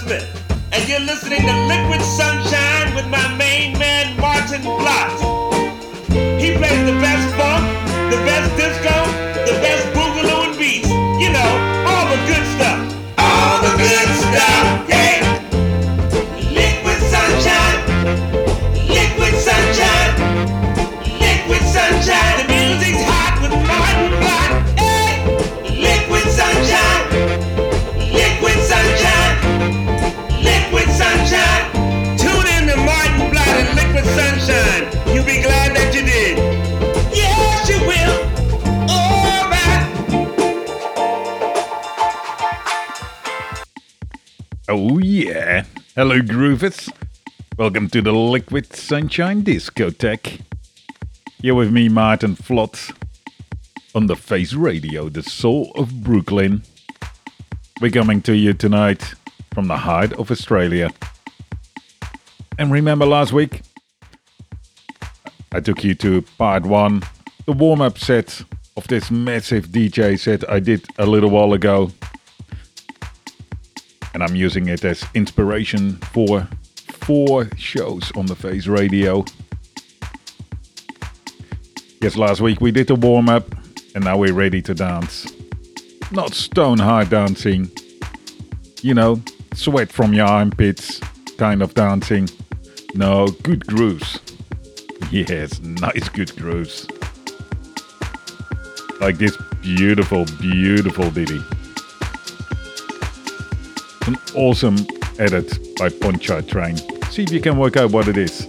Smith, and you're listening to Liquid Sunshine with my main man, Maarten Vlot. He plays the best funk, the best disco, the best boogaloo and beats. You know, all the good stuff. All the good stuff, yeah. Hello groovers. Welcome to the Liquid Sunshine Discotheque. You're with me, Maarten Vlot, on the Face Radio, the soul of Brooklyn. We're coming to you tonight from the heart of Australia. And remember last week? I took you to part one, the warm up set of this massive DJ set I did a little while ago and I'm using it as inspiration for four shows on the Face Radio. Yes, last week we did the warm up, and now we're ready to dance. Not stone hard dancing, you know, sweat from your armpits kind of dancing. No, good grooves. Yes, nice good grooves. Like this beautiful, beautiful ditty an awesome edit by Pontchartrain. See if you can work out what it is.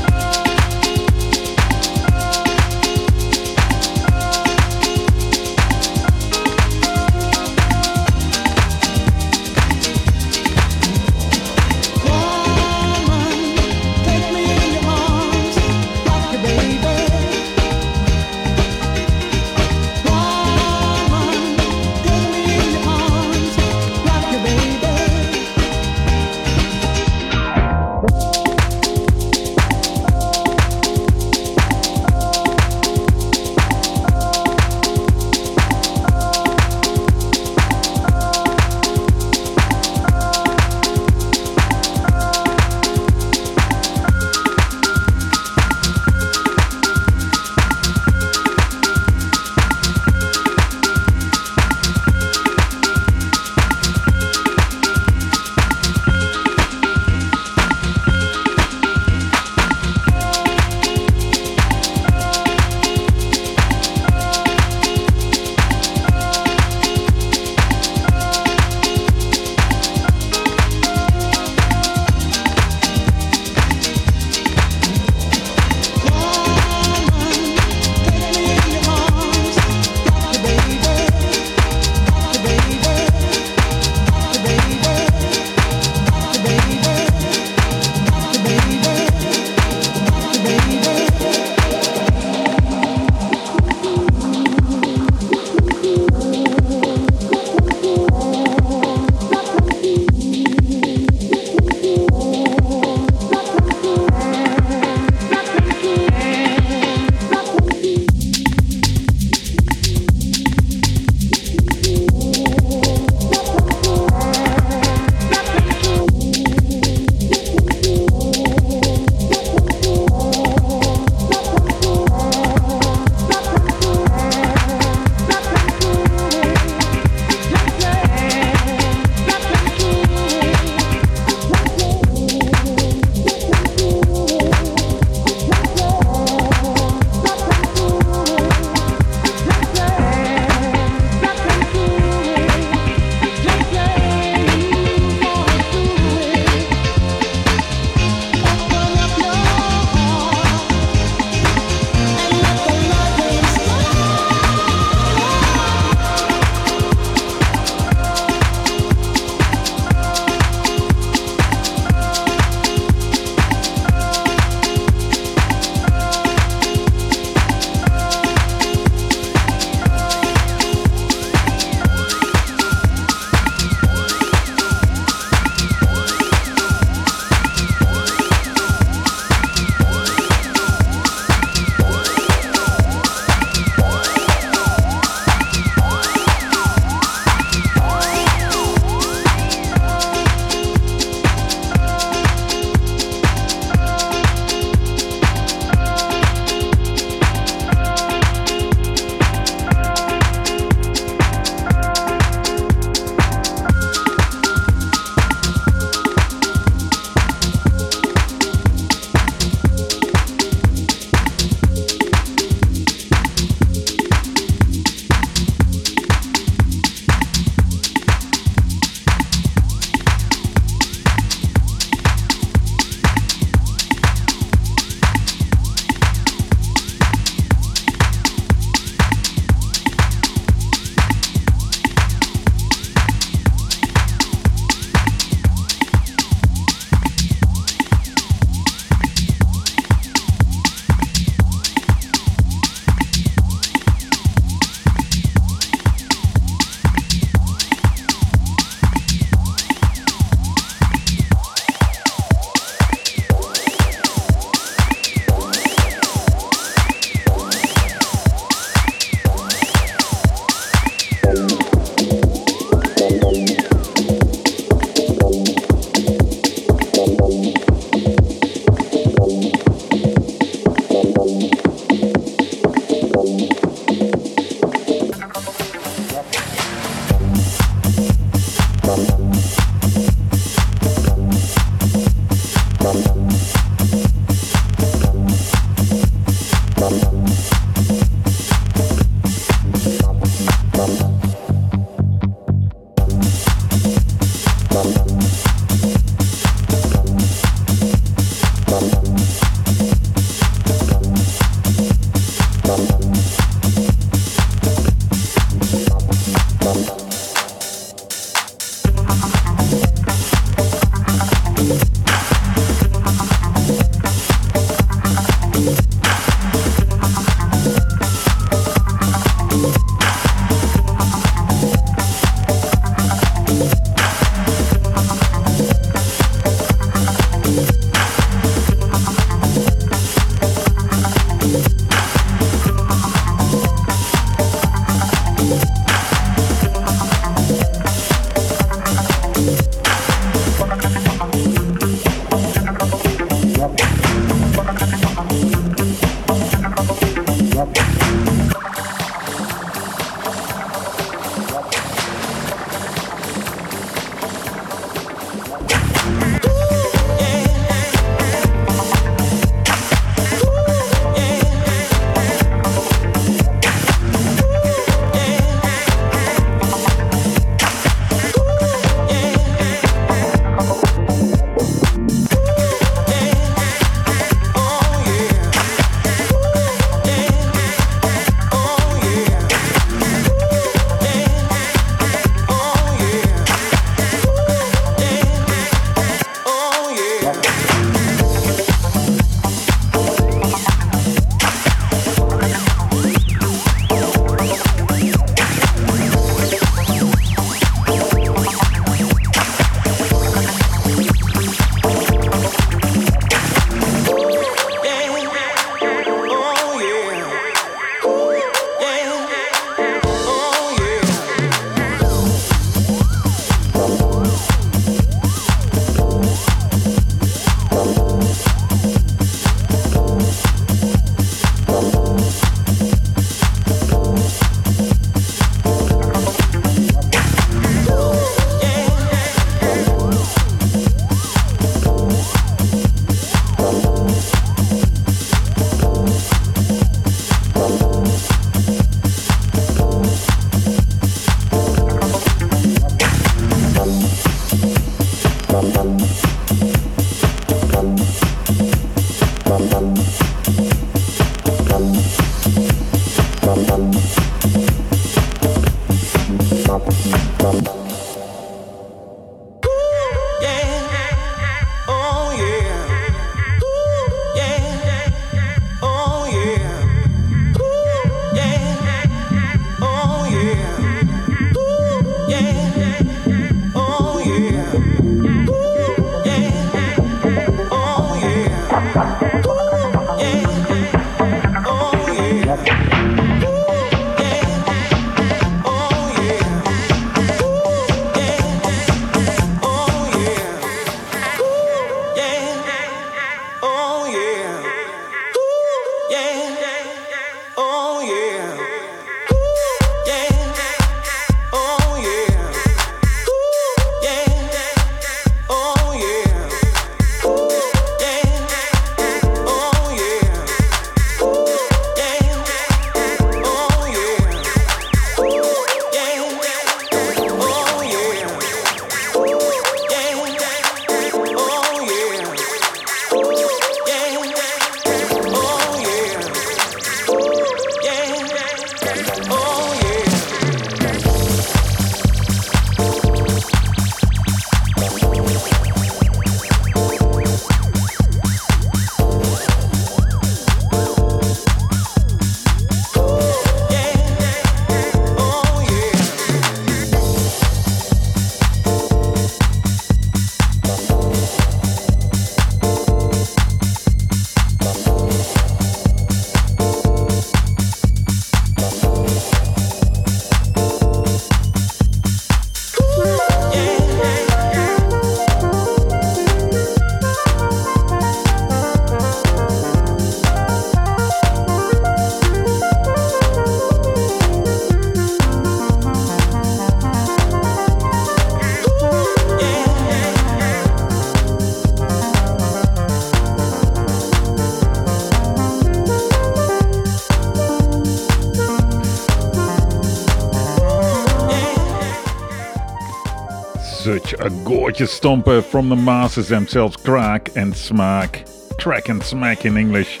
Gorgeous stomper from the masters themselves, Kraak and Smaak. Crack and Smack in English.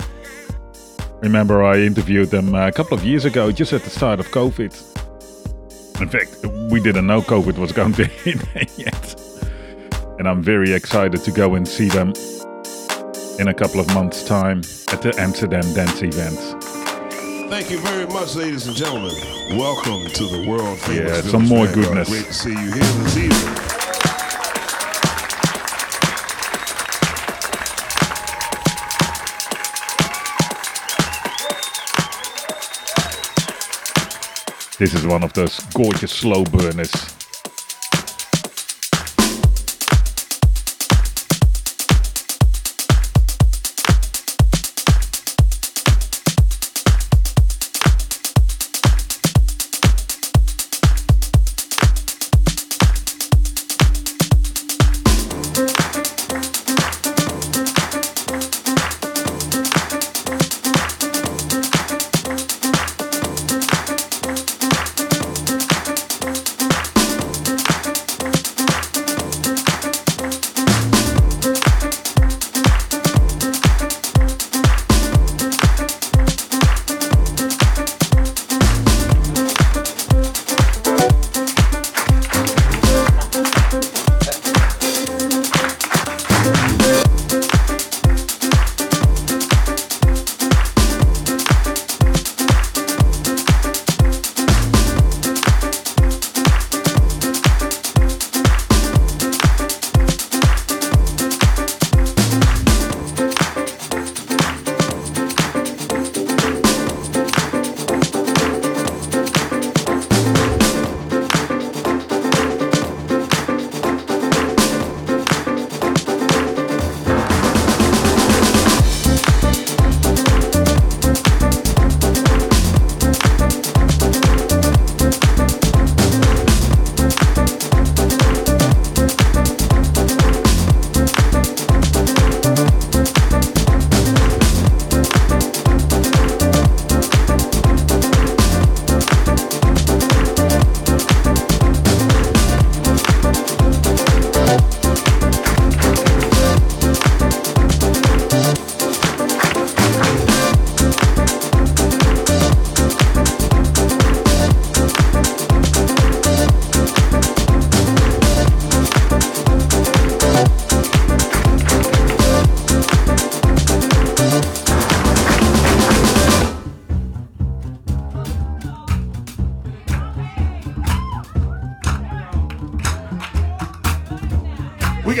Remember, I interviewed them uh, a couple of years ago, just at the start of COVID. In fact, we didn't know COVID was going to hit yet. And I'm very excited to go and see them in a couple of months' time at the Amsterdam Dance event. Thank you very much, ladies and gentlemen. Welcome to the world famous. Yeah, some more goodness. Great to see you here this evening. This is one of those gorgeous slow burners.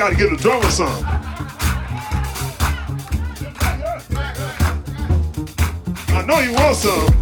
Got to get the drummer some. I know you want some.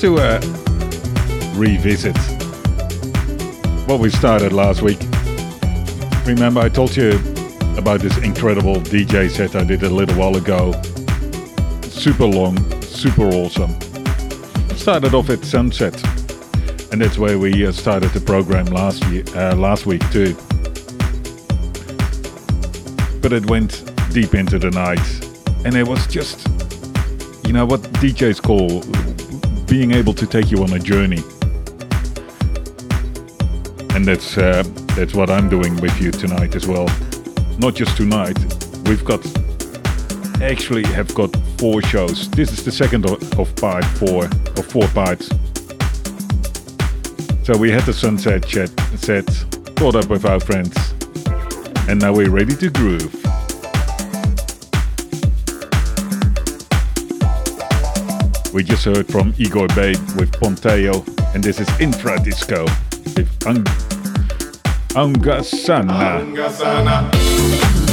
To uh, revisit what we started last week. Remember, I told you about this incredible DJ set I did a little while ago. Super long, super awesome. Started off at sunset, and that's where we uh, started the program last year, uh, last week too. But it went deep into the night, and it was just, you know, what DJs call being able to take you on a journey. And that's uh, that's what I'm doing with you tonight as well. Not just tonight. We've got actually have got four shows. This is the second of, of part four of four parts. So we had the sunset chat set, caught up with our friends, and now we're ready to groove. We just heard from Igor Babe with Ponteio, and this is Infradisco with Ang- Aungasana. Aunga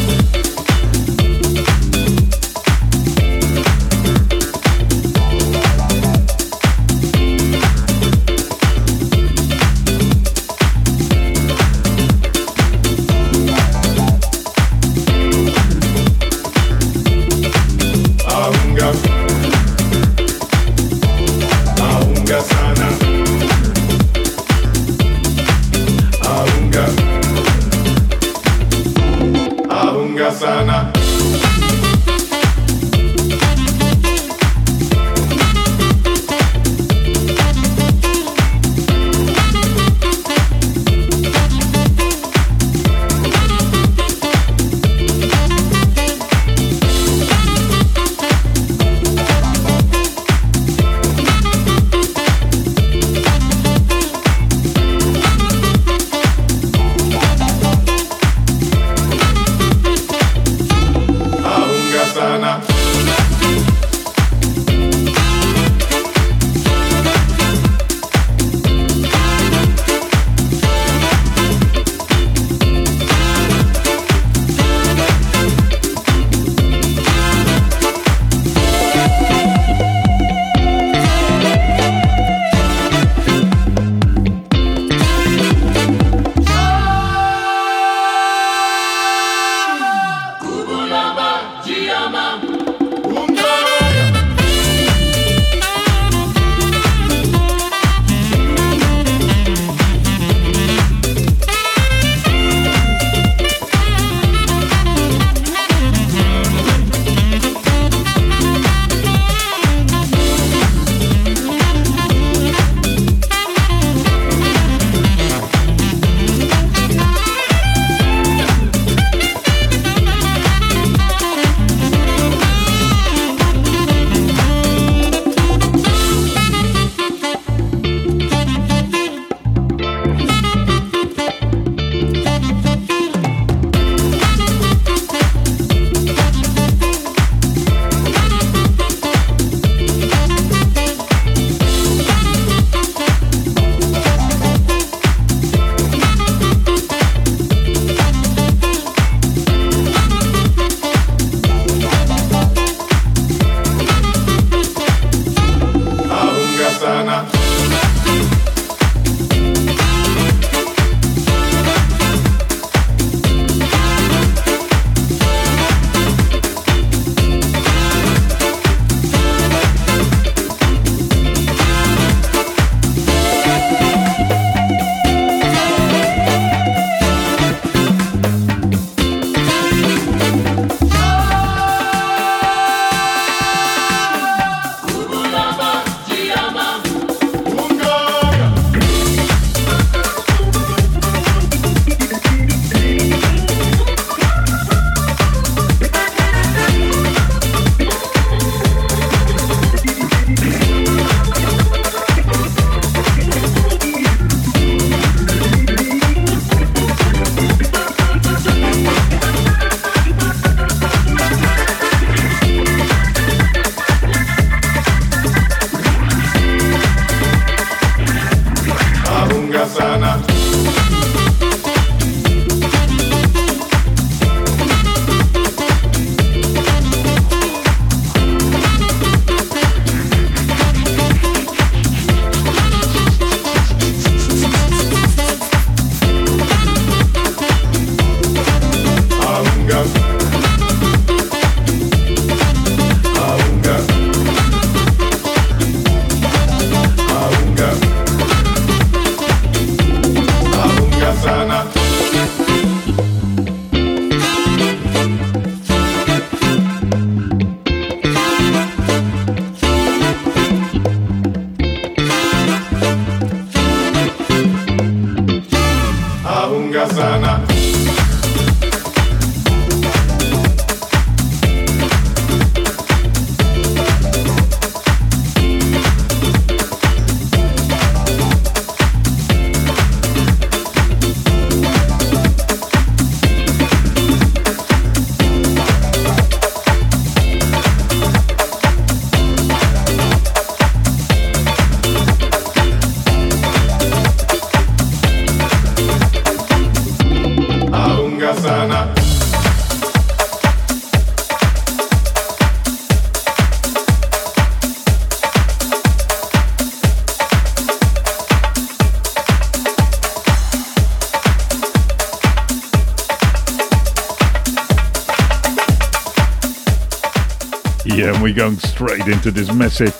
straight into this massive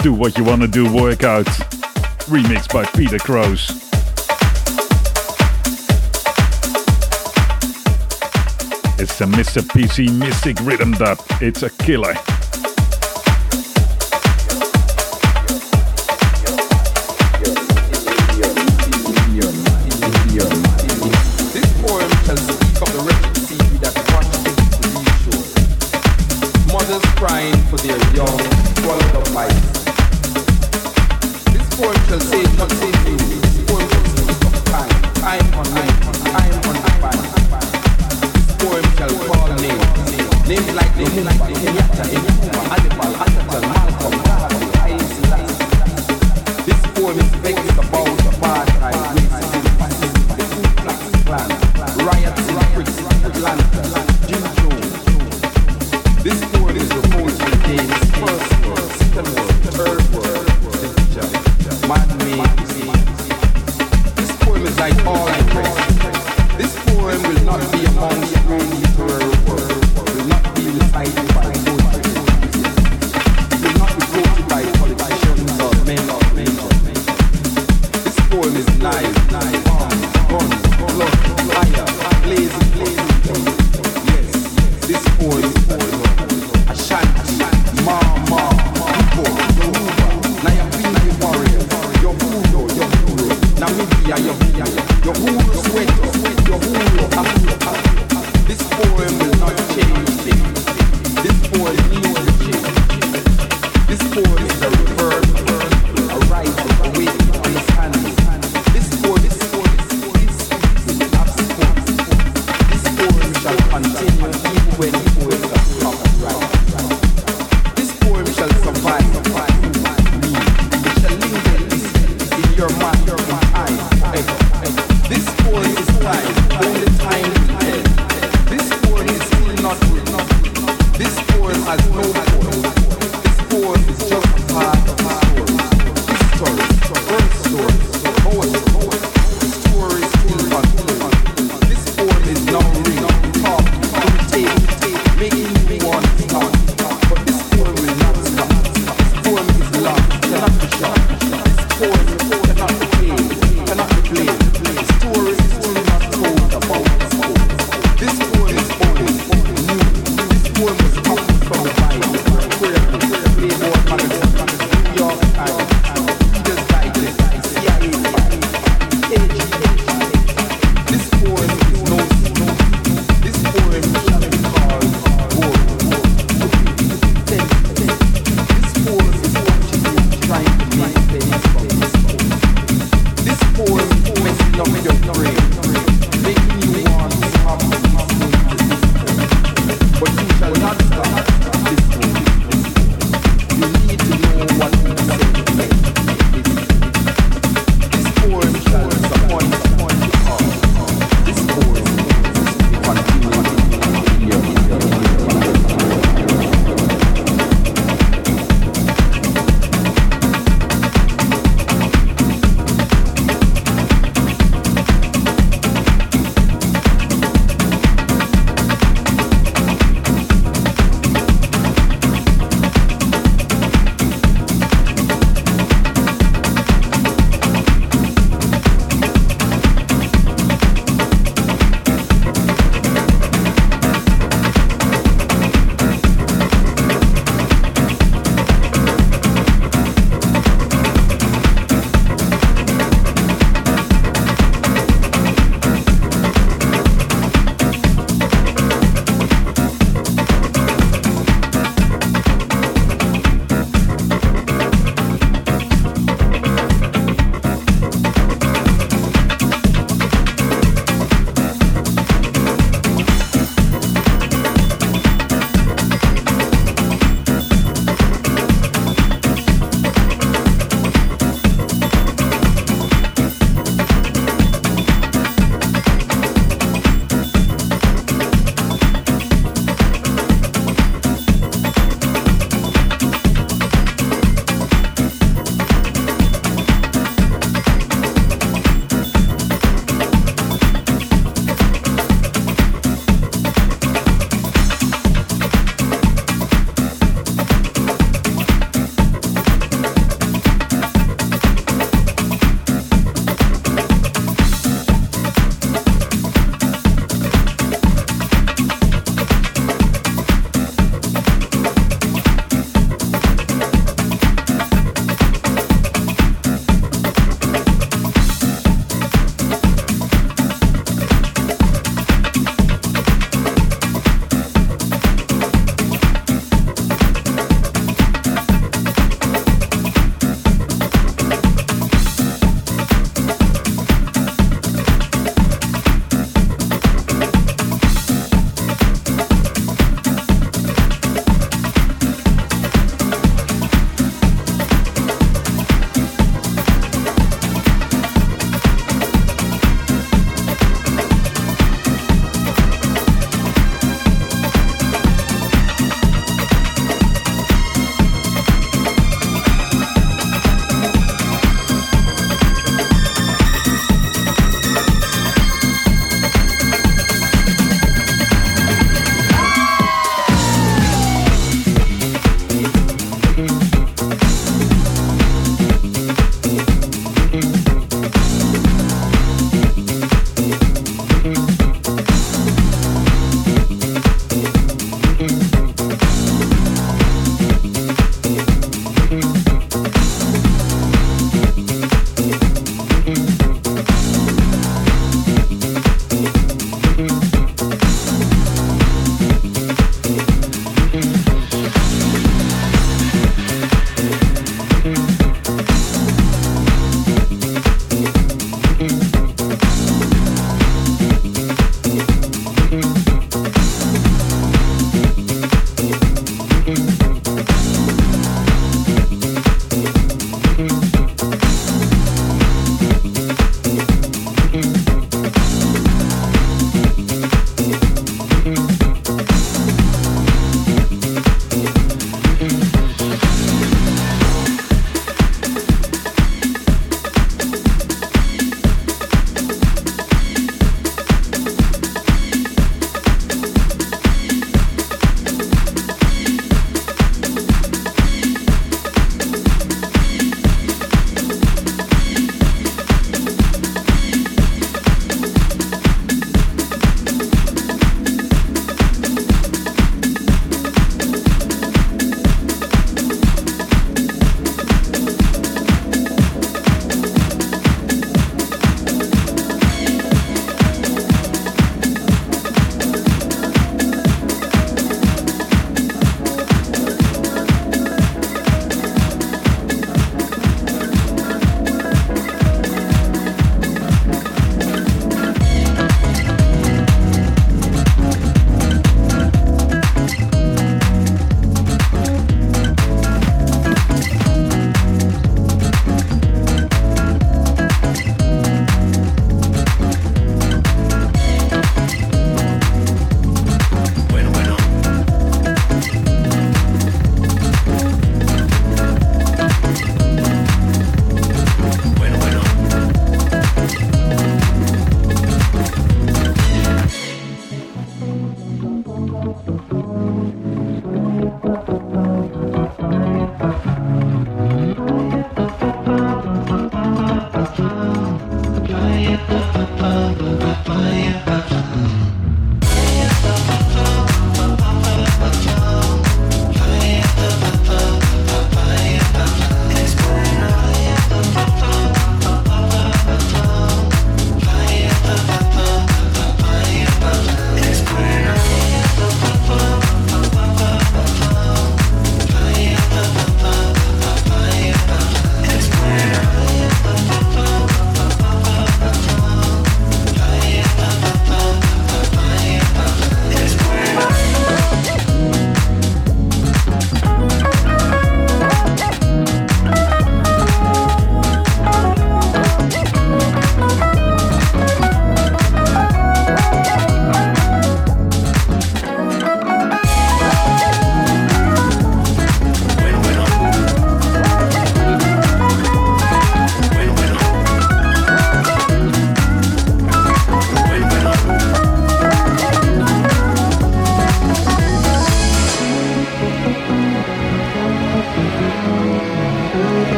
Do What You Wanna Do workout, Remix by Peter Croce. It's a Mr. PC Mystic Rhythm Dub. It's a killer.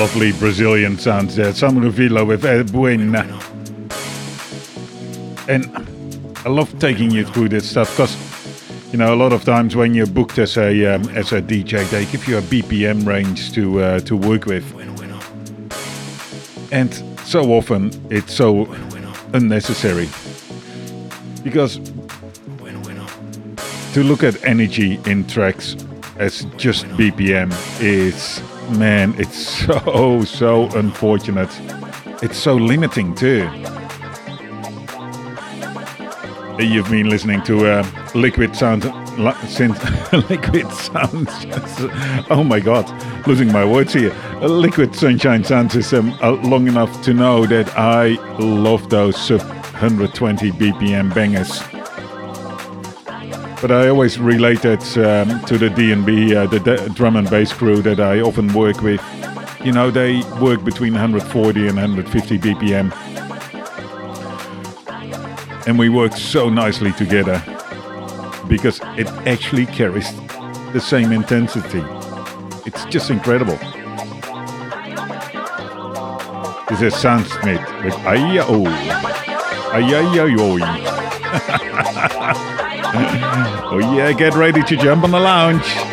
Lovely Brazilian sounds there. With Buena. And I love taking you through this stuff because, you know, a lot of times when you're booked as a um, as a DJ, they give you a BPM range to uh, to work with, and so often it's so unnecessary because to look at energy in tracks as just BPM is man, it's so so unfortunate. It's so limiting too. You've been listening to uh, Liquid Sound li- since Liquid Sounds. oh my God, losing my words here. Liquid Sunshine Sound System uh, long enough to know that I love those sub 120 BPM bangers. But I always relate that um, to the D&B, uh, the d- drum and bass crew that I often work with. You know, they work between 140 and 150 BPM. And we work so nicely together because it actually carries the same intensity. It's just incredible. This is Soundsmith with Ay-ya-oh. Ay-ya-yo-yo. oh yeah, get ready to jump on the lounge.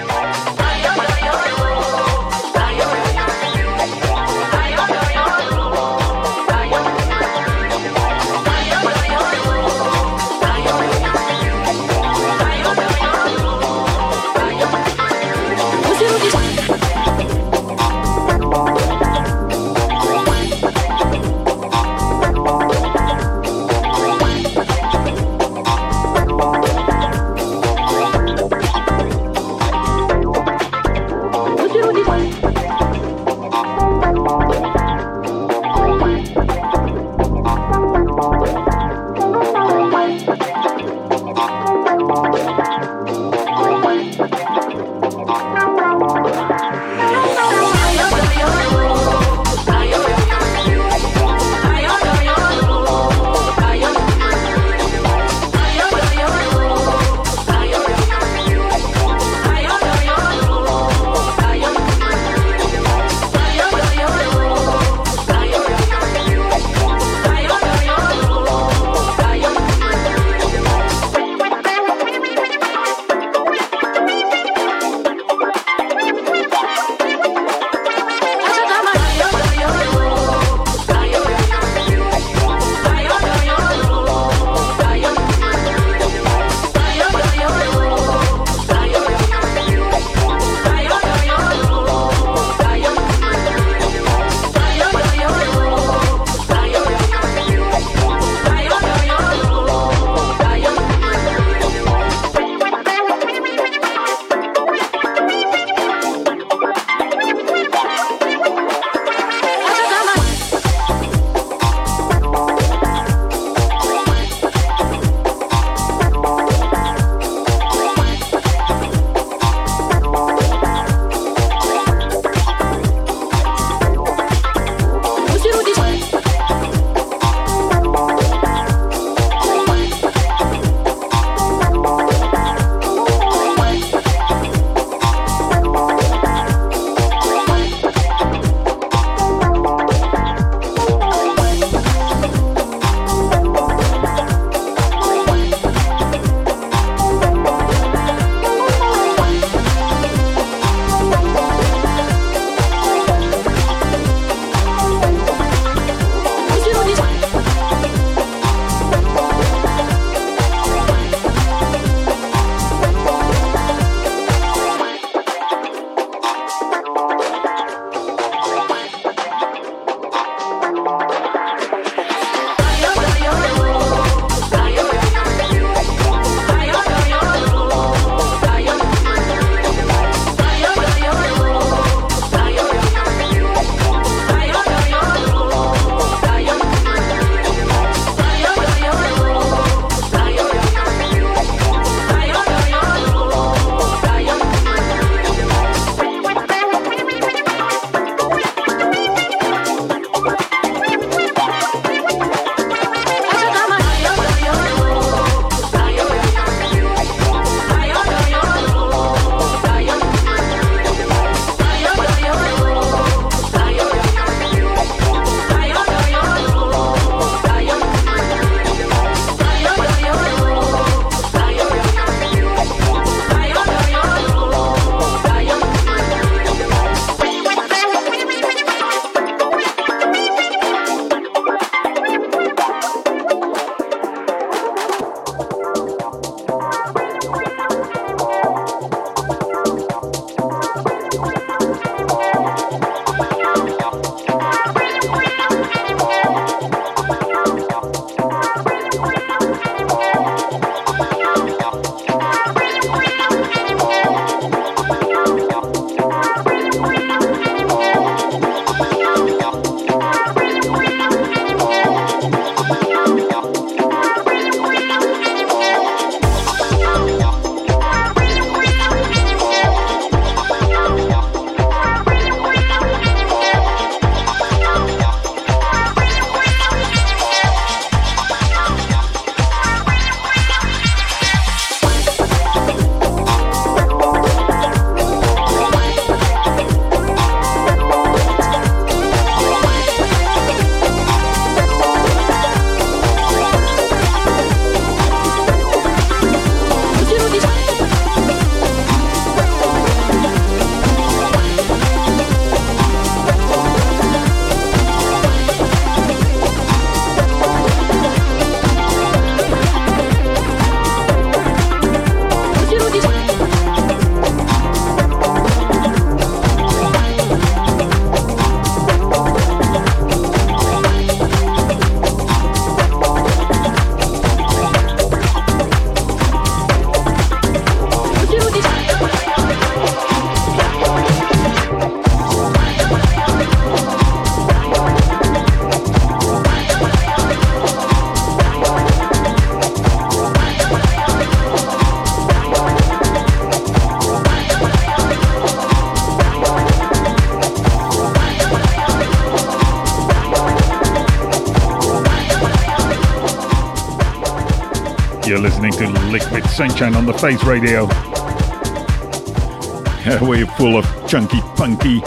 Sunshine on the Face Radio. We're full of chunky, punky,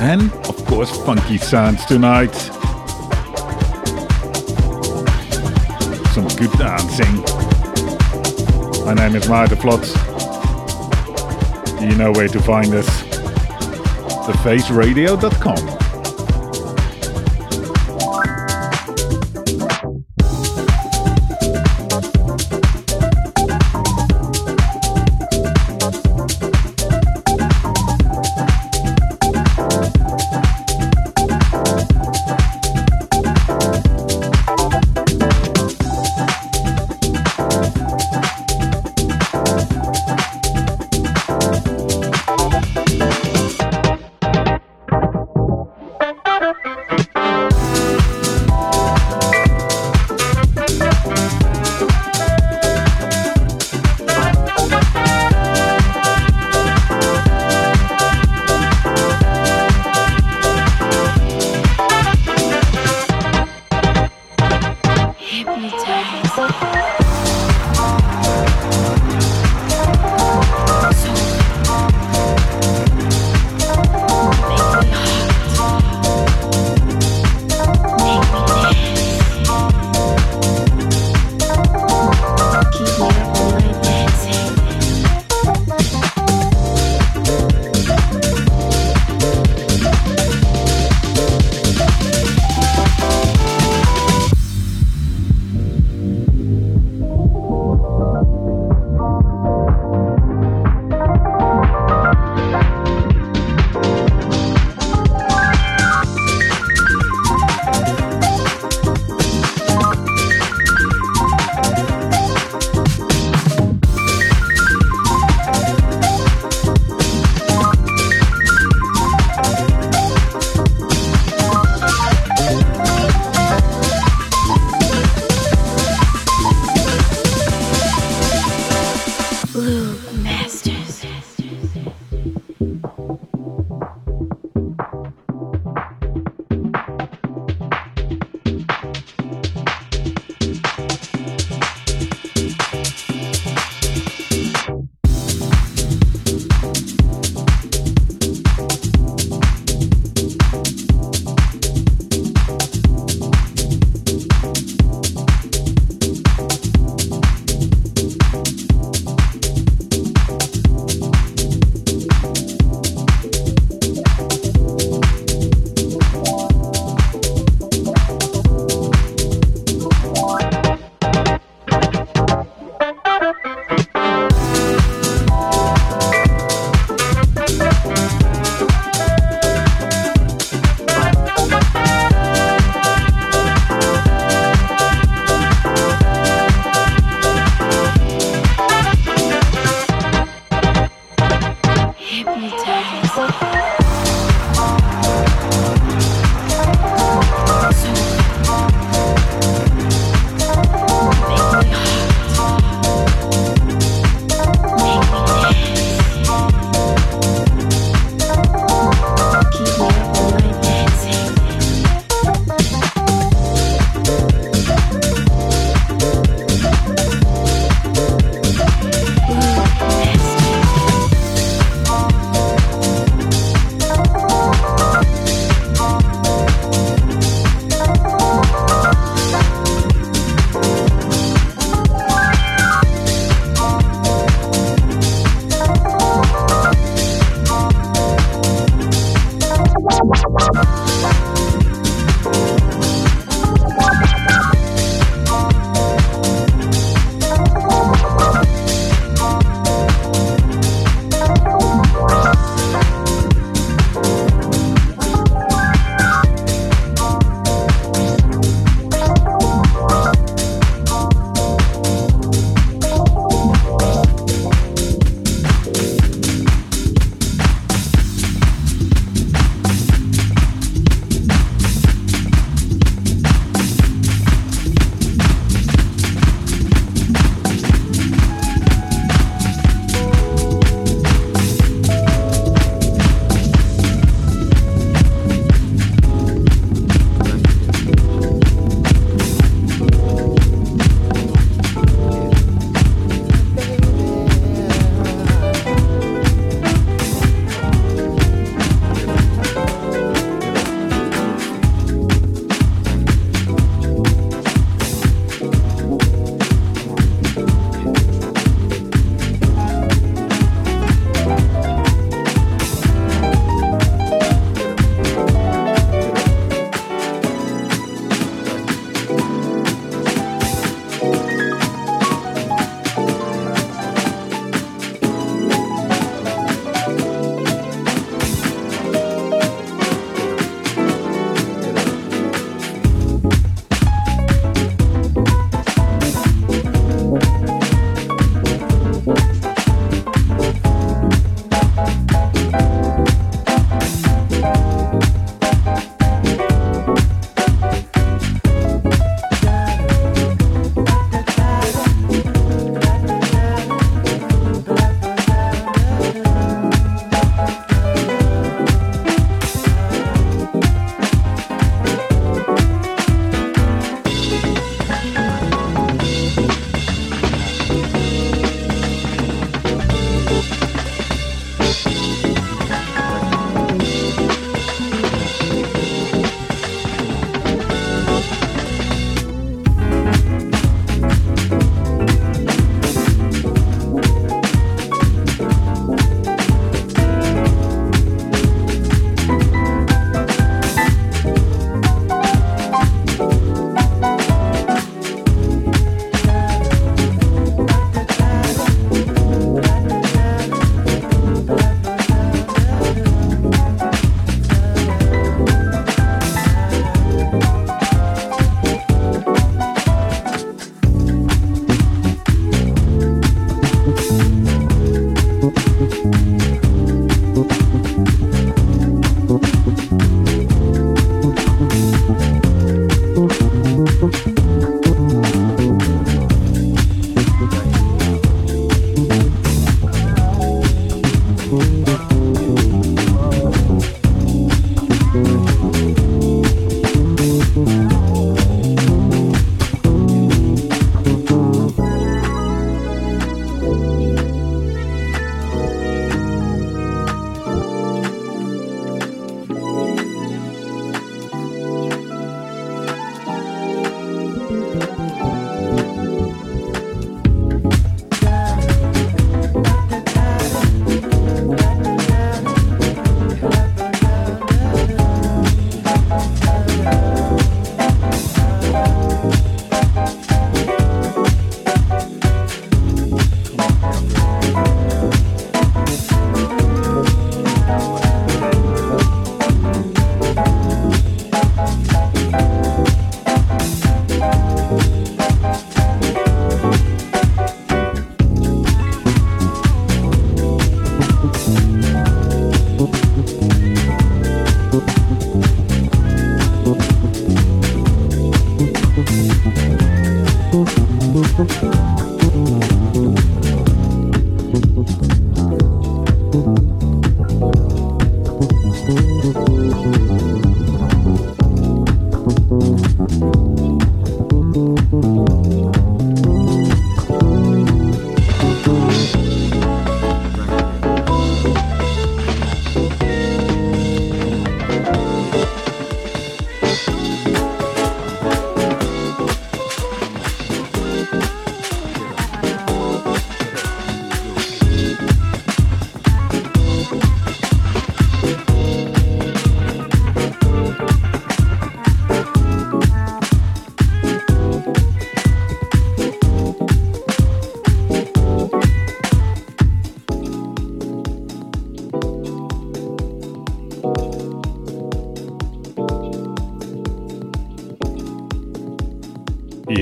and of course funky sounds tonight. Some good dancing. My name is Maarten Vlot. You know where to find us. thefaceradio.com.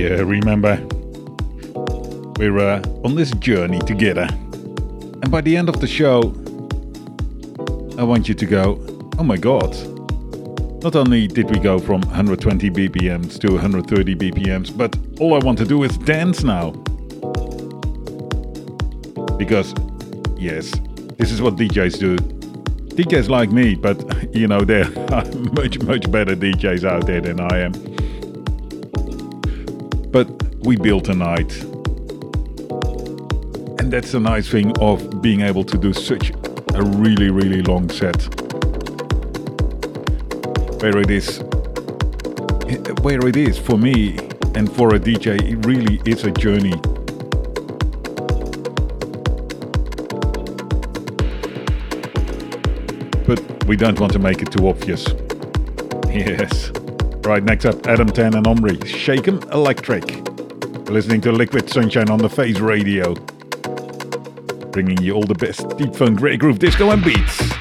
Yeah, remember, we're uh, on this journey together. And by the end of the show, I want you to go, oh my god. Not only did we go from 120 BPMs to 130 BPMs, but all I want to do is dance now. Because, yes, this is what DJs do. DJs like me, but you know, there are much, much better DJs out there than I am. We built a night. And that's the nice thing of being able to do such a really, really long set. Where it is, where it is for me and for a DJ, it really is a journey. But we don't want to make it too obvious. Yes. Right, next up, Adam Ten and Omri, Shekem Electric. Listening to Liquid Sunshine on the Face Radio. Bringing you all the best deep funk, rare groove, disco and beats.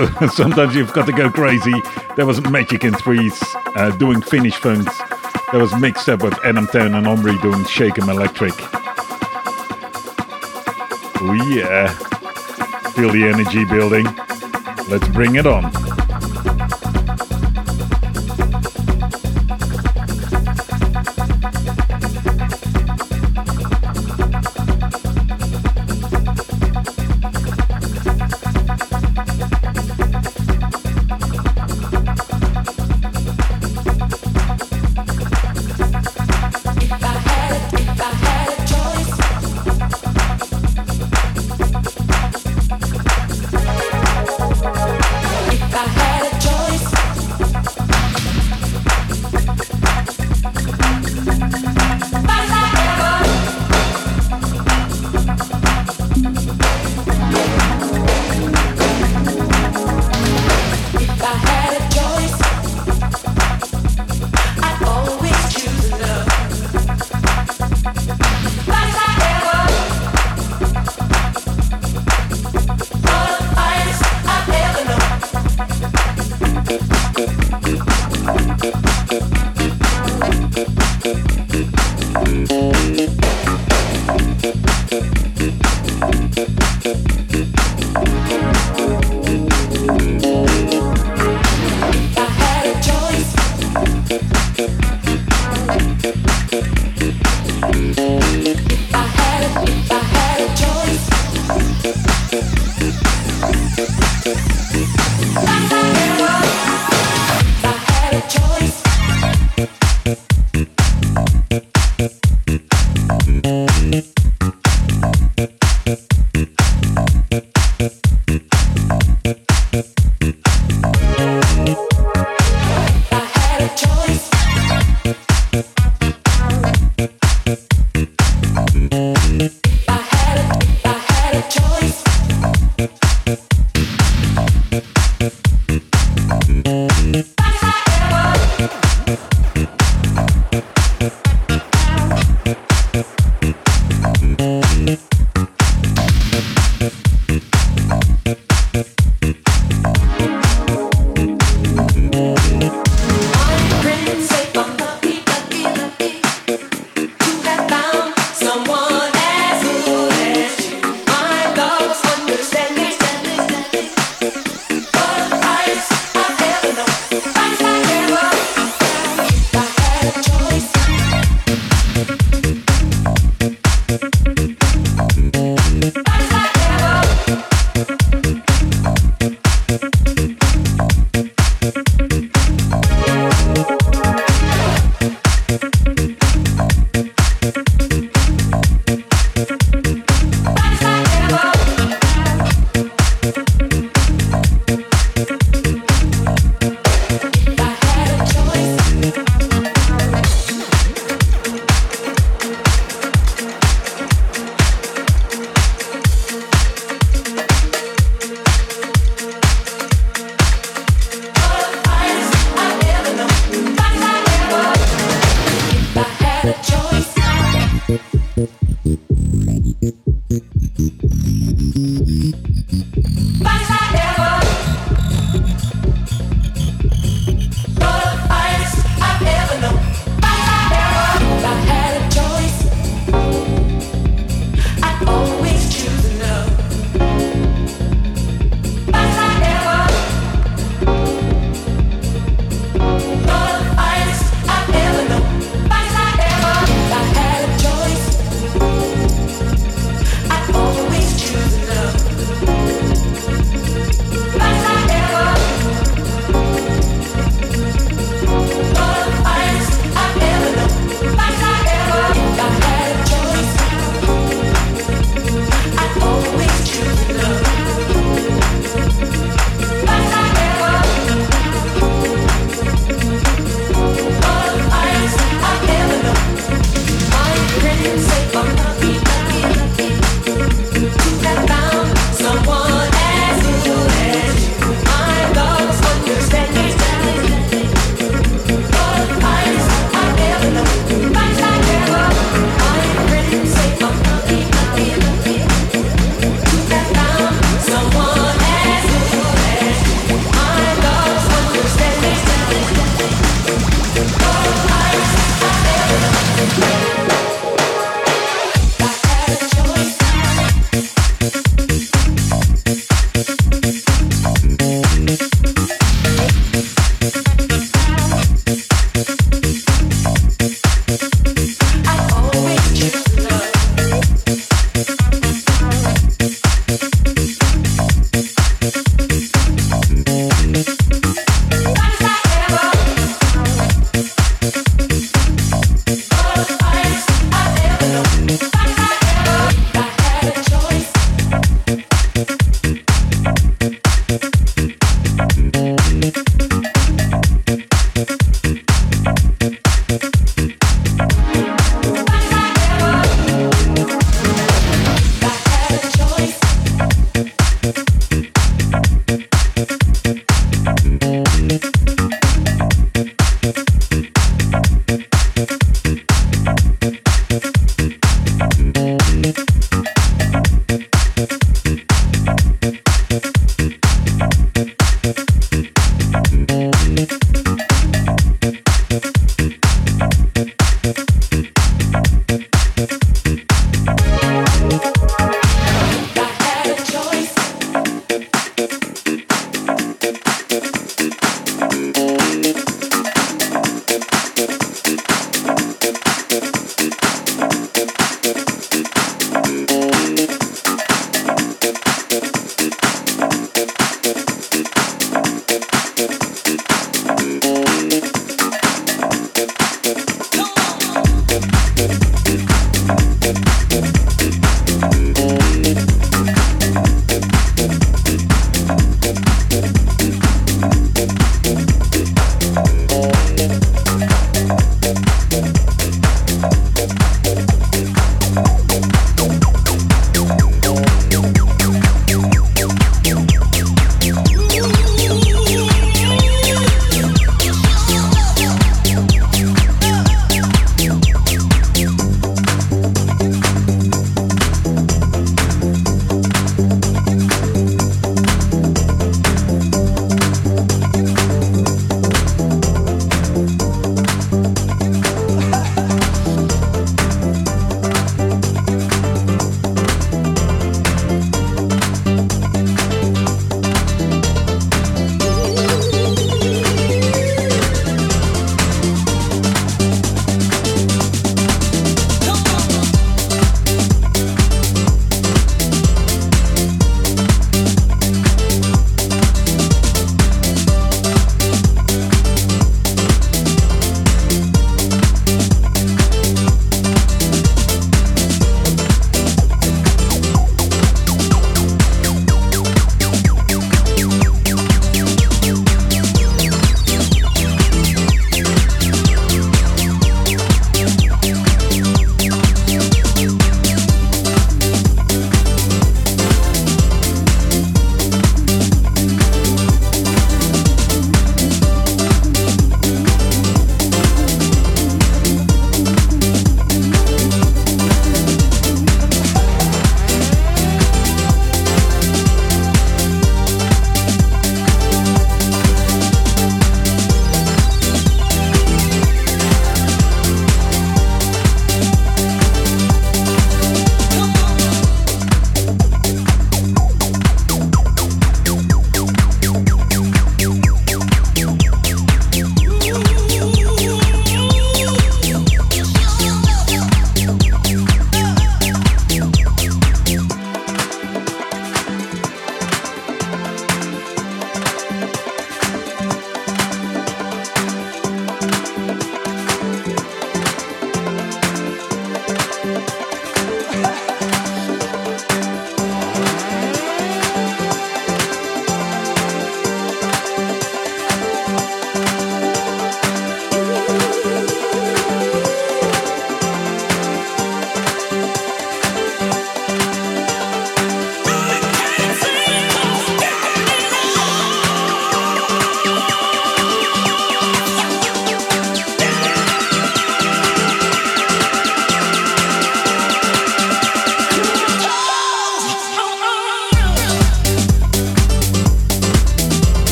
So sometimes you've got to go crazy. There was Magic in Threes uh, doing Finnish funks. There was mixed up with Adam Ten and Omri doing Shekem Electric. Oh yeah. Feel the energy building. Let's bring it on.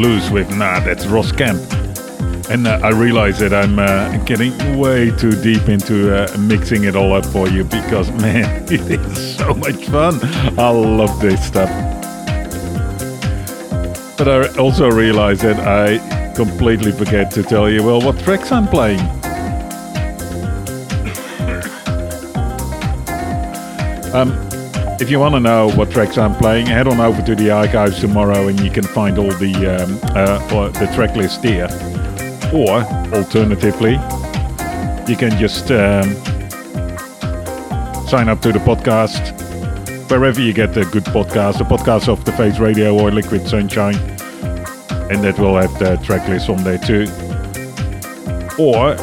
Footloose with Nah, that's Ross Kemp. And uh, I realize that I'm uh, getting way too deep into uh, mixing it all up for you because, man, it is so much fun. I love this stuff. But I also realize that I completely forget to tell you, well, what tracks I'm playing. Um, if you want to know what tracks I'm playing, head on over to the archives tomorrow and you can find all the um, uh, the track list there. Or alternatively, you can just um, sign up to the podcast wherever you get a good podcast, the podcast of the Face Radio or Liquid Sunshine, and that will have the track list on there too. Or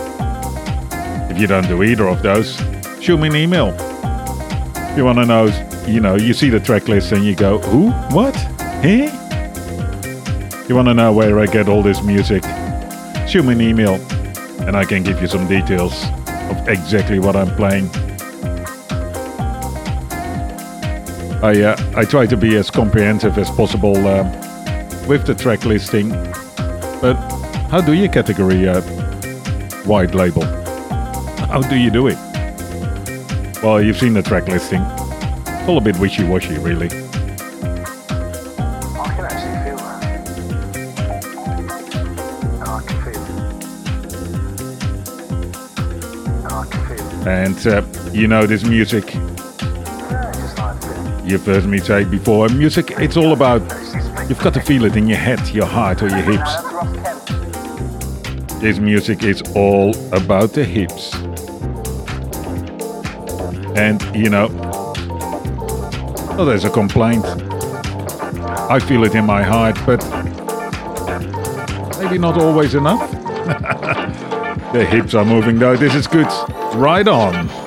if you don't do either of those, shoot me an email. If you want to know, you know, you see the track list and you go, who? What? Eh? You want to know where I get all this music? Shoot me an email and I can give you some details of exactly what I'm playing. I, uh, I try to be as comprehensive as possible um, with the track listing, but how do you category a white label? How do you do it? Well, you've seen the track listing. All a bit wishy-washy, really. I can actually feel that. And I can feel it. And I can feel it. And uh, you know this music, Yeah, just like you've heard me say before, music, it's all about, you've got to feel it in your head, your heart or your hips. that's Ross Kemp. This music is all about the hips. And, you know, well, there's a complaint. I feel it in my heart, but maybe not always enough. the hips are moving though. This is good. Right on.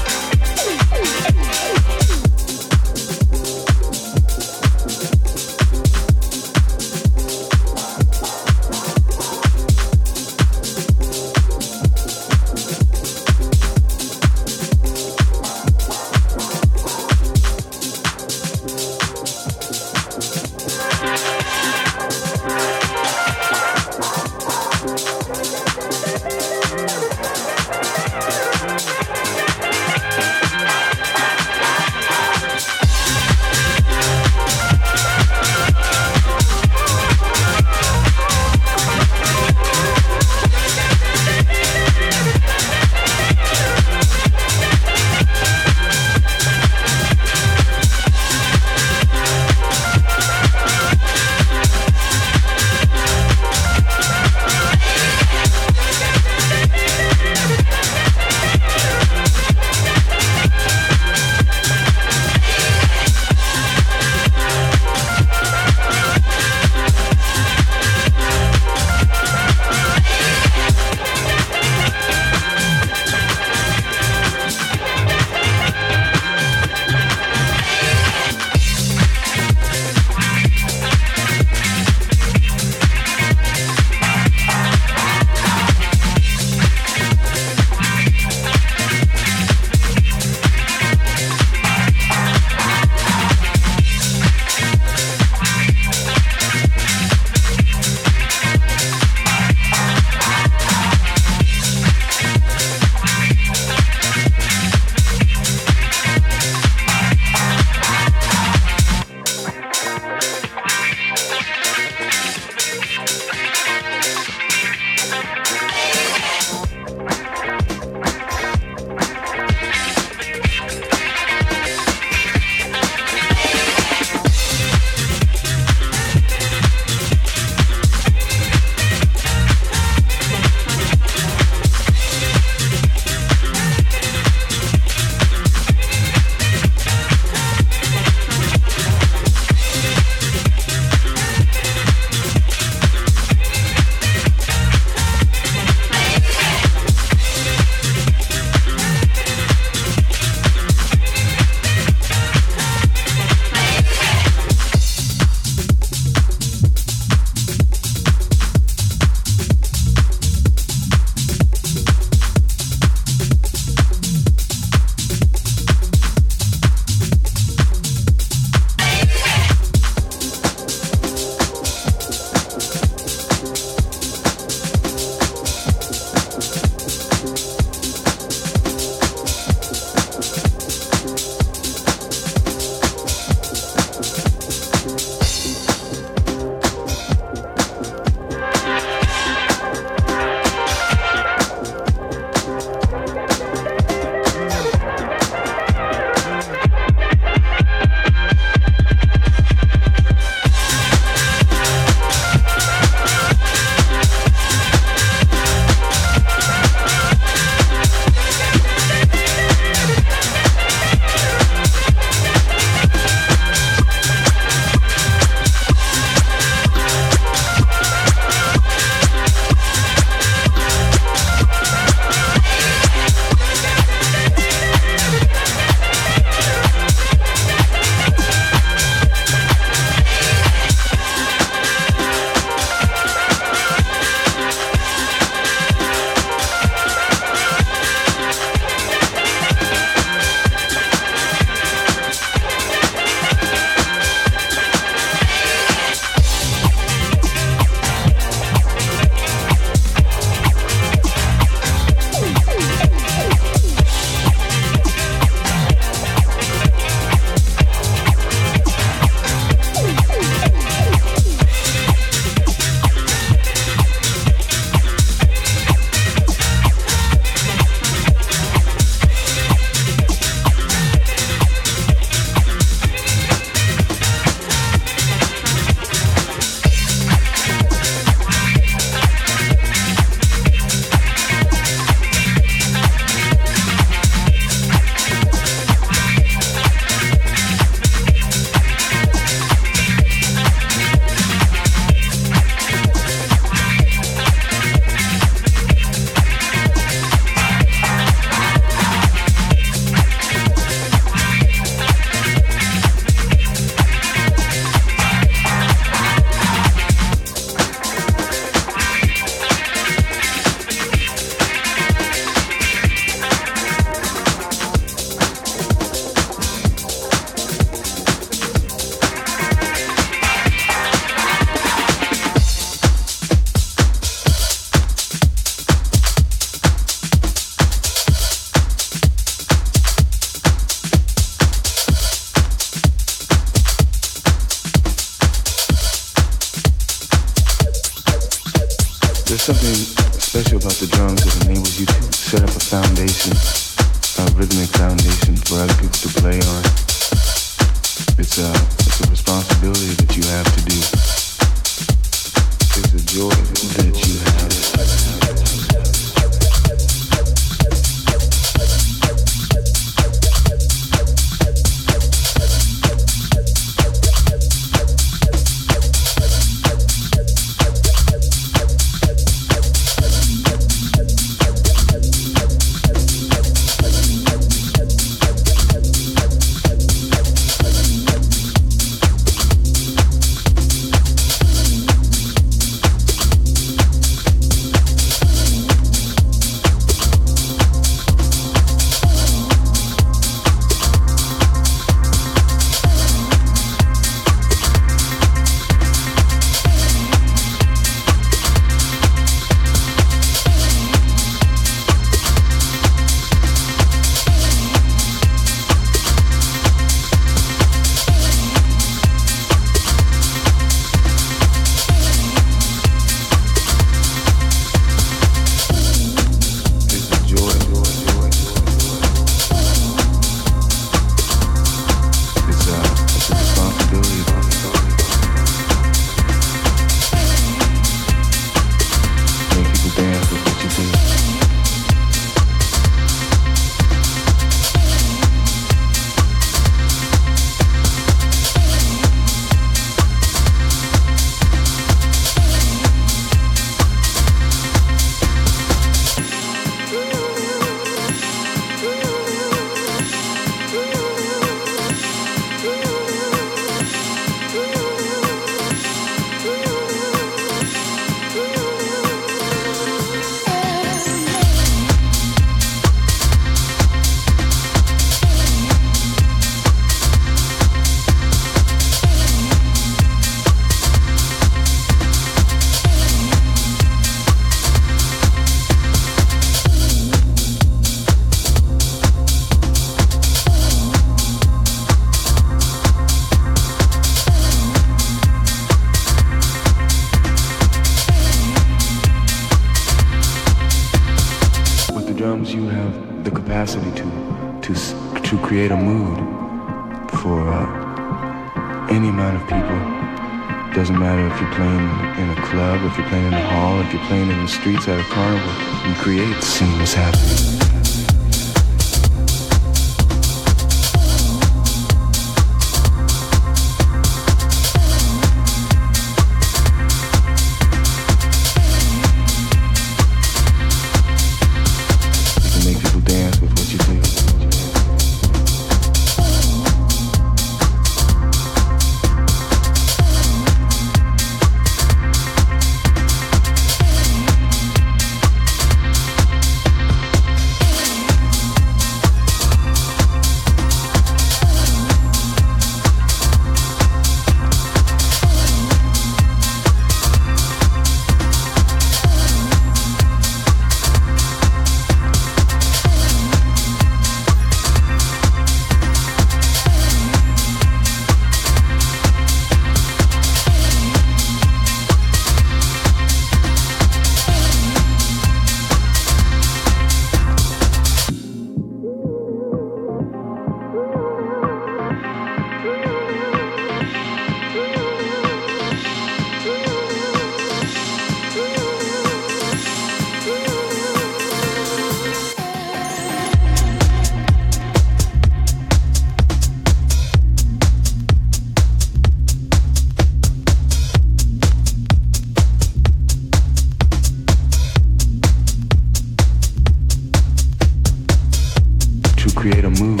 create a mood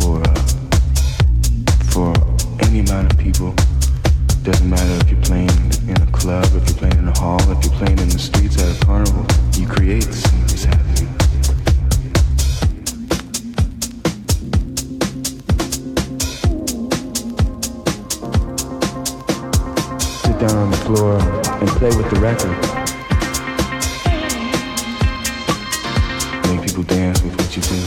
for uh, for any amount of people. Doesn't matter if you're playing in a club, if you're playing in a hall, if you're playing in the streets at a carnival. You create something that's happening. Sit down on the floor and play with the record. Make people dance with what you do.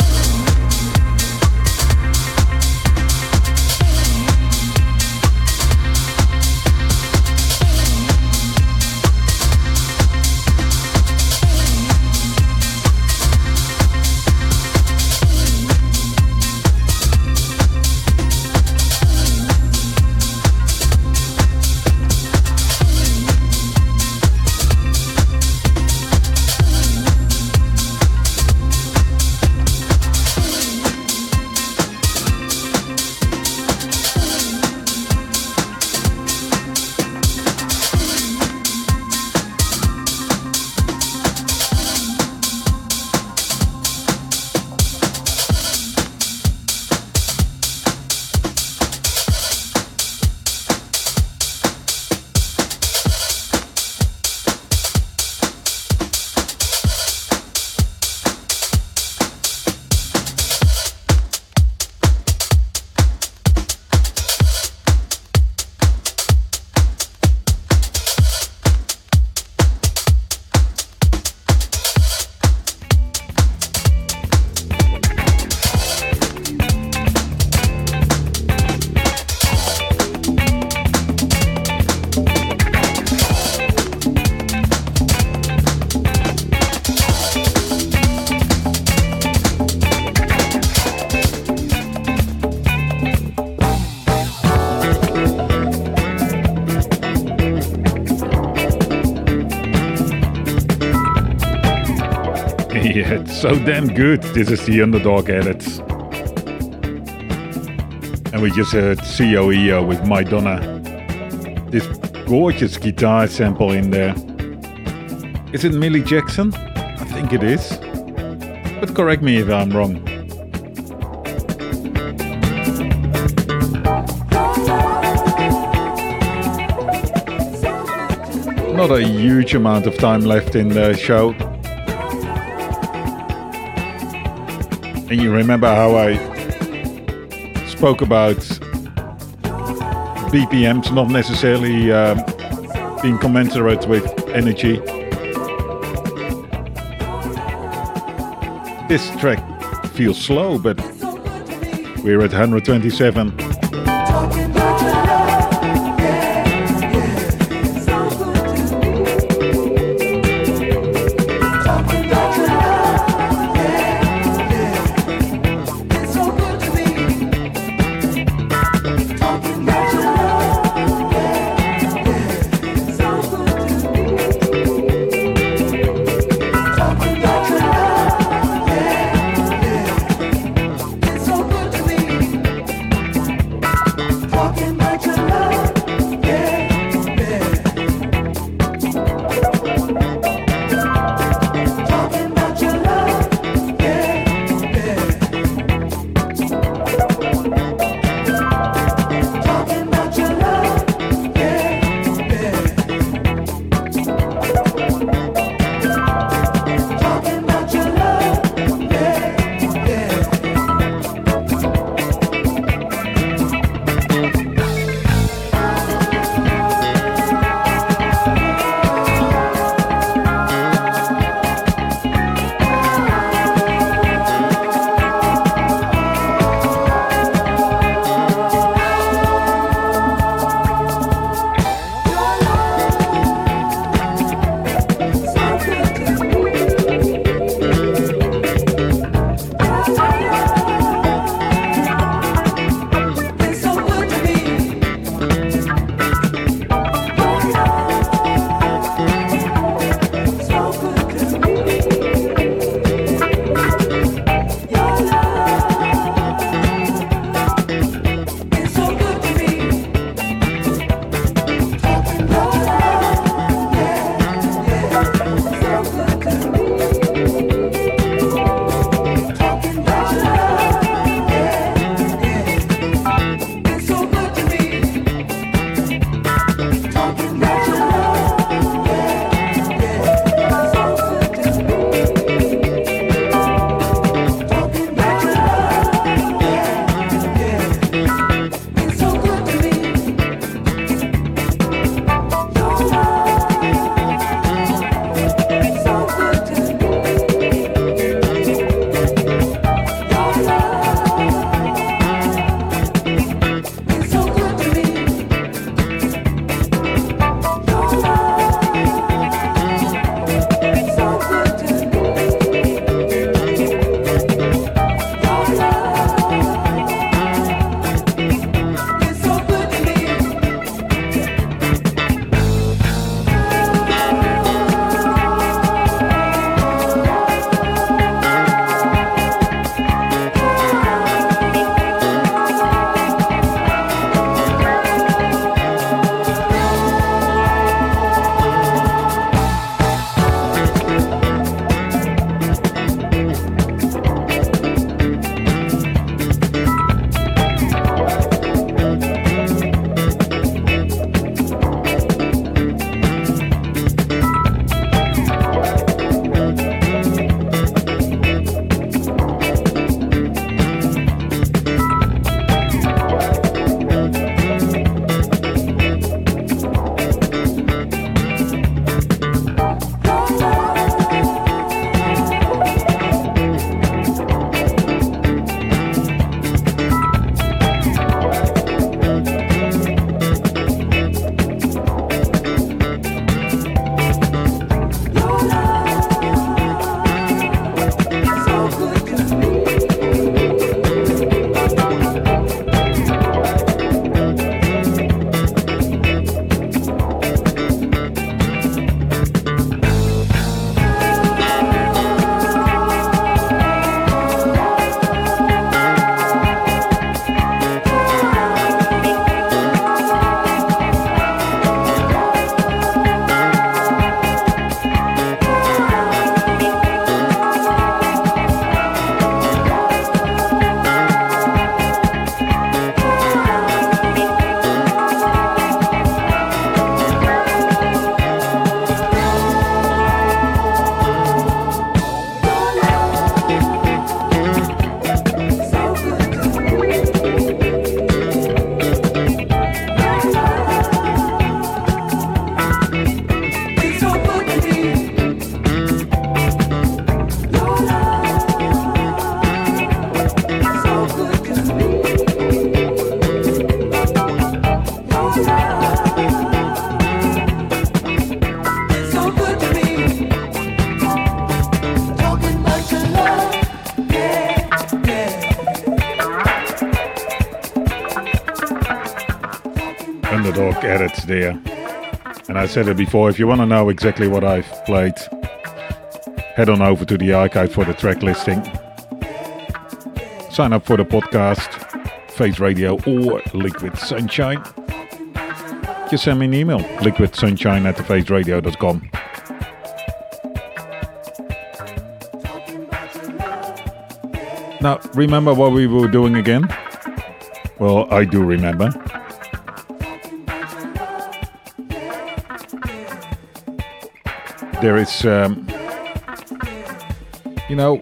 So damn good. This is the underdog edits. And we just heard COEO with Madonna. This gorgeous guitar sample in there. Is it Millie Jackson? I think it is. But correct me if I'm wrong. Not a huge amount of time left in the show. And you remember how I spoke about BPMs not necessarily um, being commensurate with energy. This track feels slow, but we're at 127. There. And I said it before, if you want to know exactly what I've played, head on over to the archive for the track listing. Sign up for the podcast, Face Radio or Liquid Sunshine. Just send me an email, liquidsunshine at thefaceradio.com. Now, remember what we were doing again? Well, I do remember. There is, um, you know,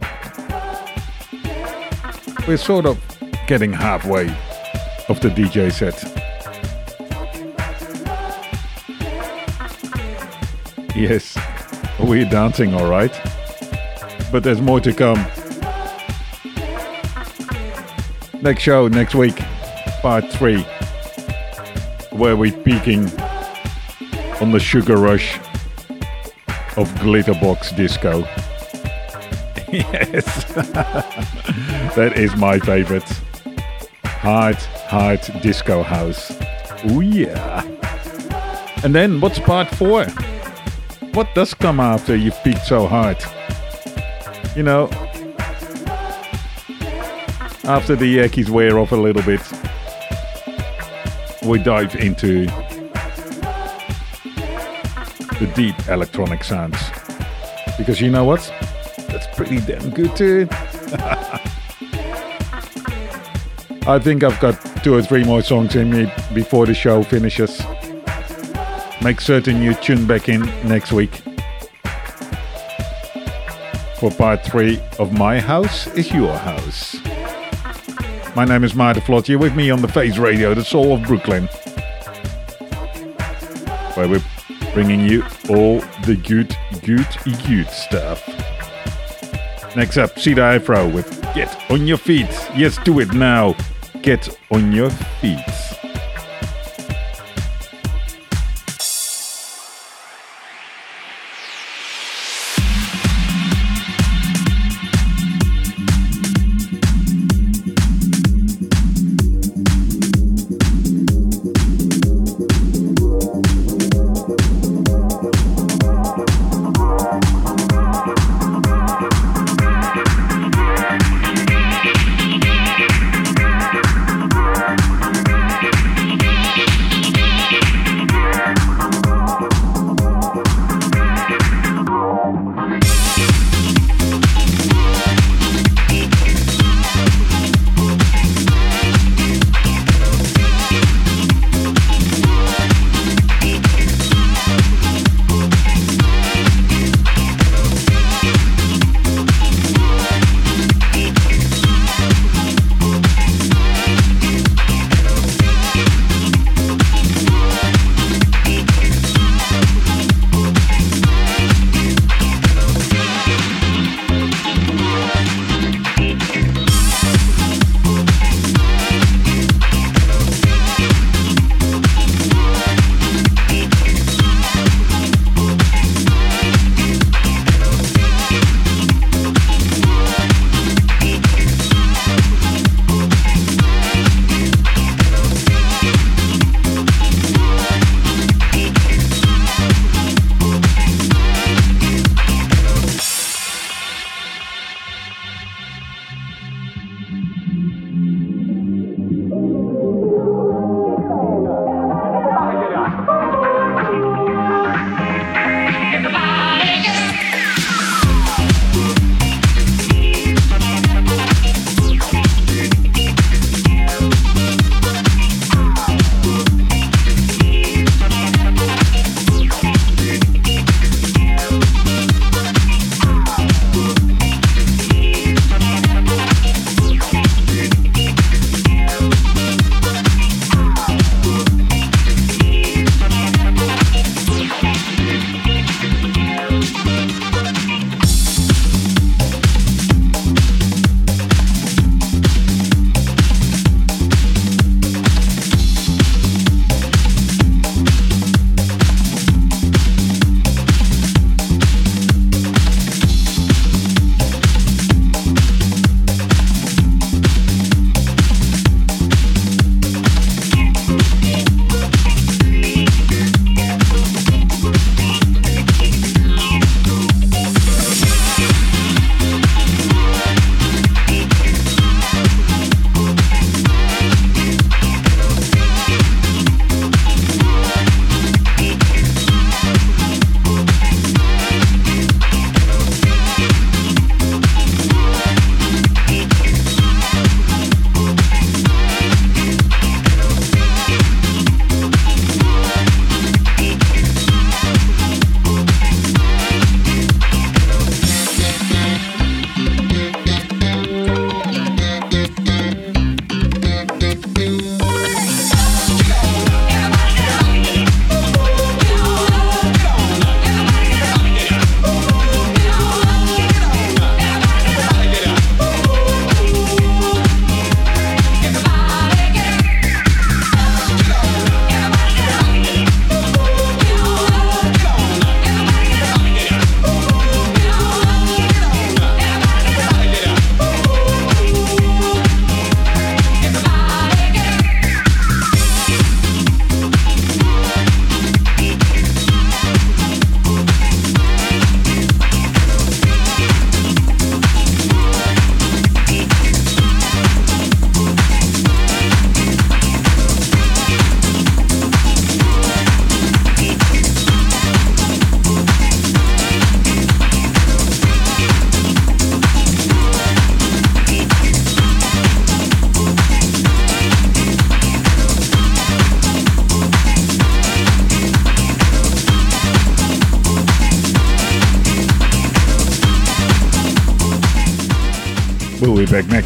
we're sort of getting halfway of the DJ set. Yes, we're dancing all right, but there's more to come. Next show next week, part three, where we're peaking on the sugar rush of Glitterbox Disco. yes, that is my favorite. Hard, hard disco house. Oh yeah. And then what's part four? What does come after you've peaked so hard? You know, after the eckies wear off a little bit, we dive into the deep electronic sounds. Because you know what? That's pretty damn good too. I think I've got two or three more songs in me before the show finishes. Make certain you tune back in next week for part three of My House is Your House. My name is Maarten Vlot. You're with me on the Face Radio, the soul of Brooklyn, where we're bringing you all the good, good, good stuff. Next up, C Da Afro with Get on Your Feet. Yes, do it now. Get on your feet.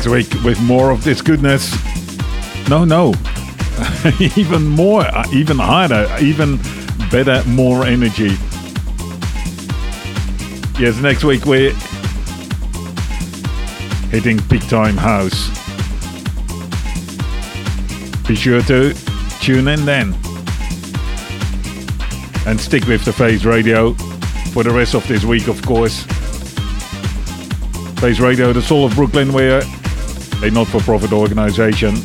Next week with more of this goodness. No, no. even more, uh, even harder, even better, more energy. Yes, next week we're hitting big time house. Be sure to tune in then. And stick with the Face Radio for the rest of this week, of course. Face Radio, the soul of Brooklyn, we're a not for profit organization.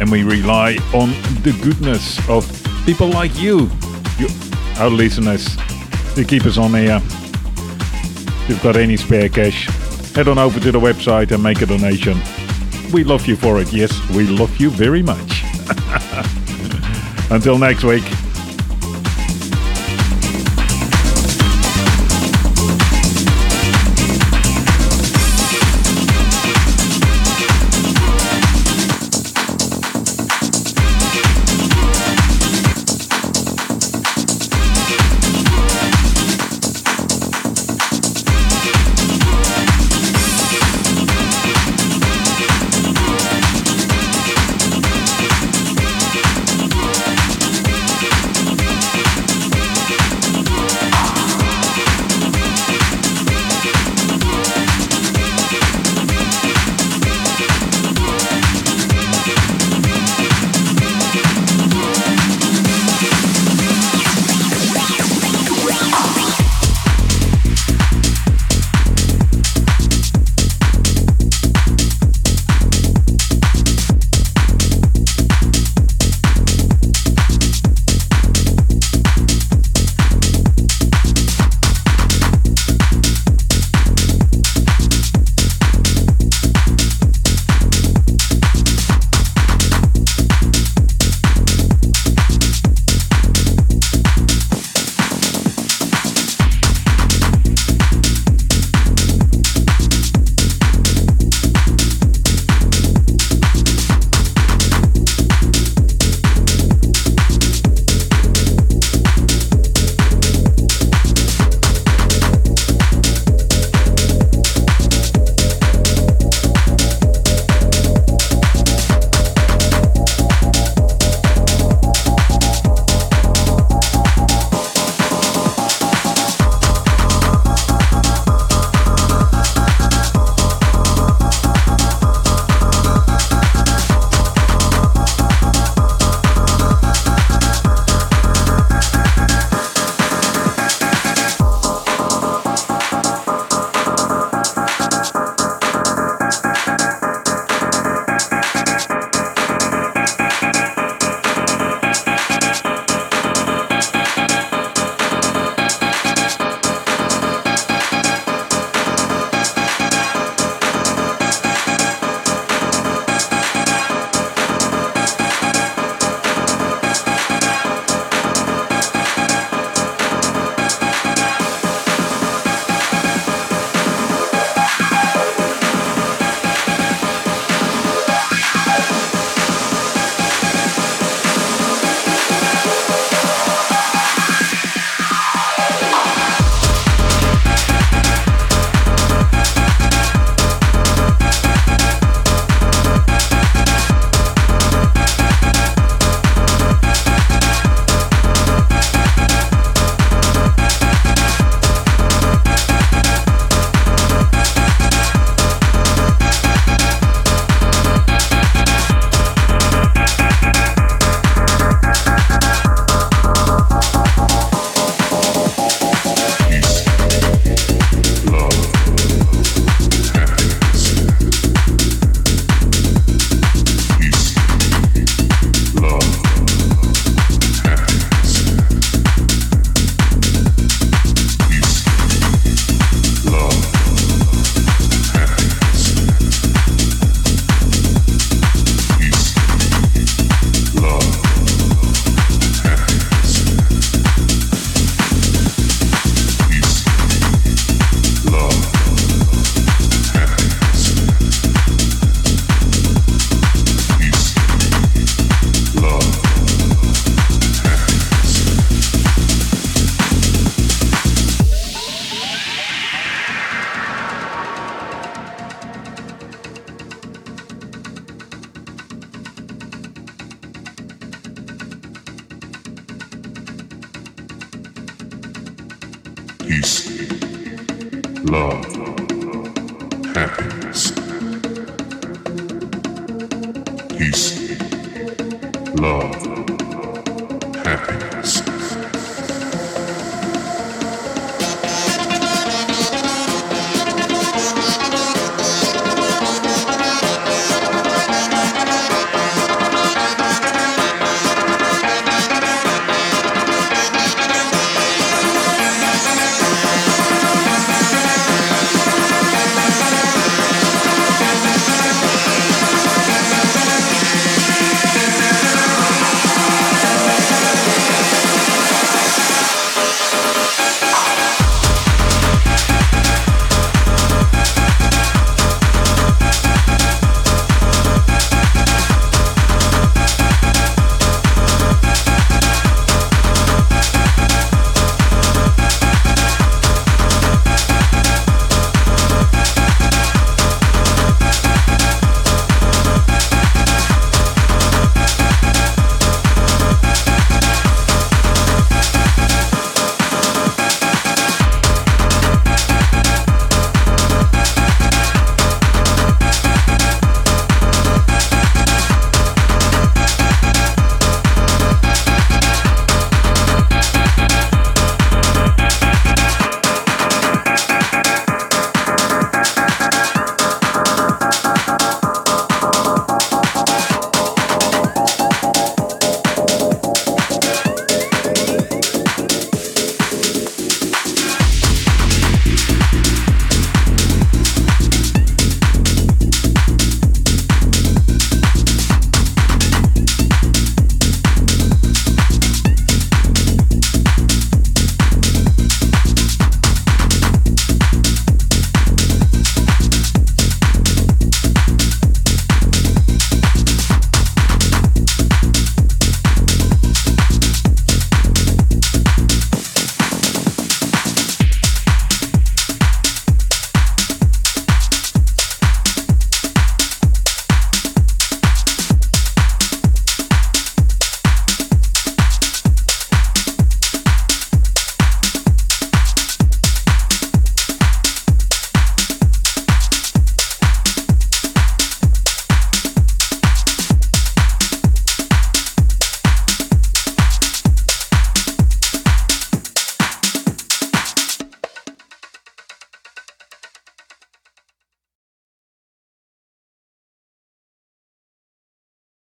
And we rely on the goodness of people like you, you our listeners, to keep us on air. If you've got any spare cash, head on over to the website and make a donation. We love you for it. Yes, we love you very much. Until next week.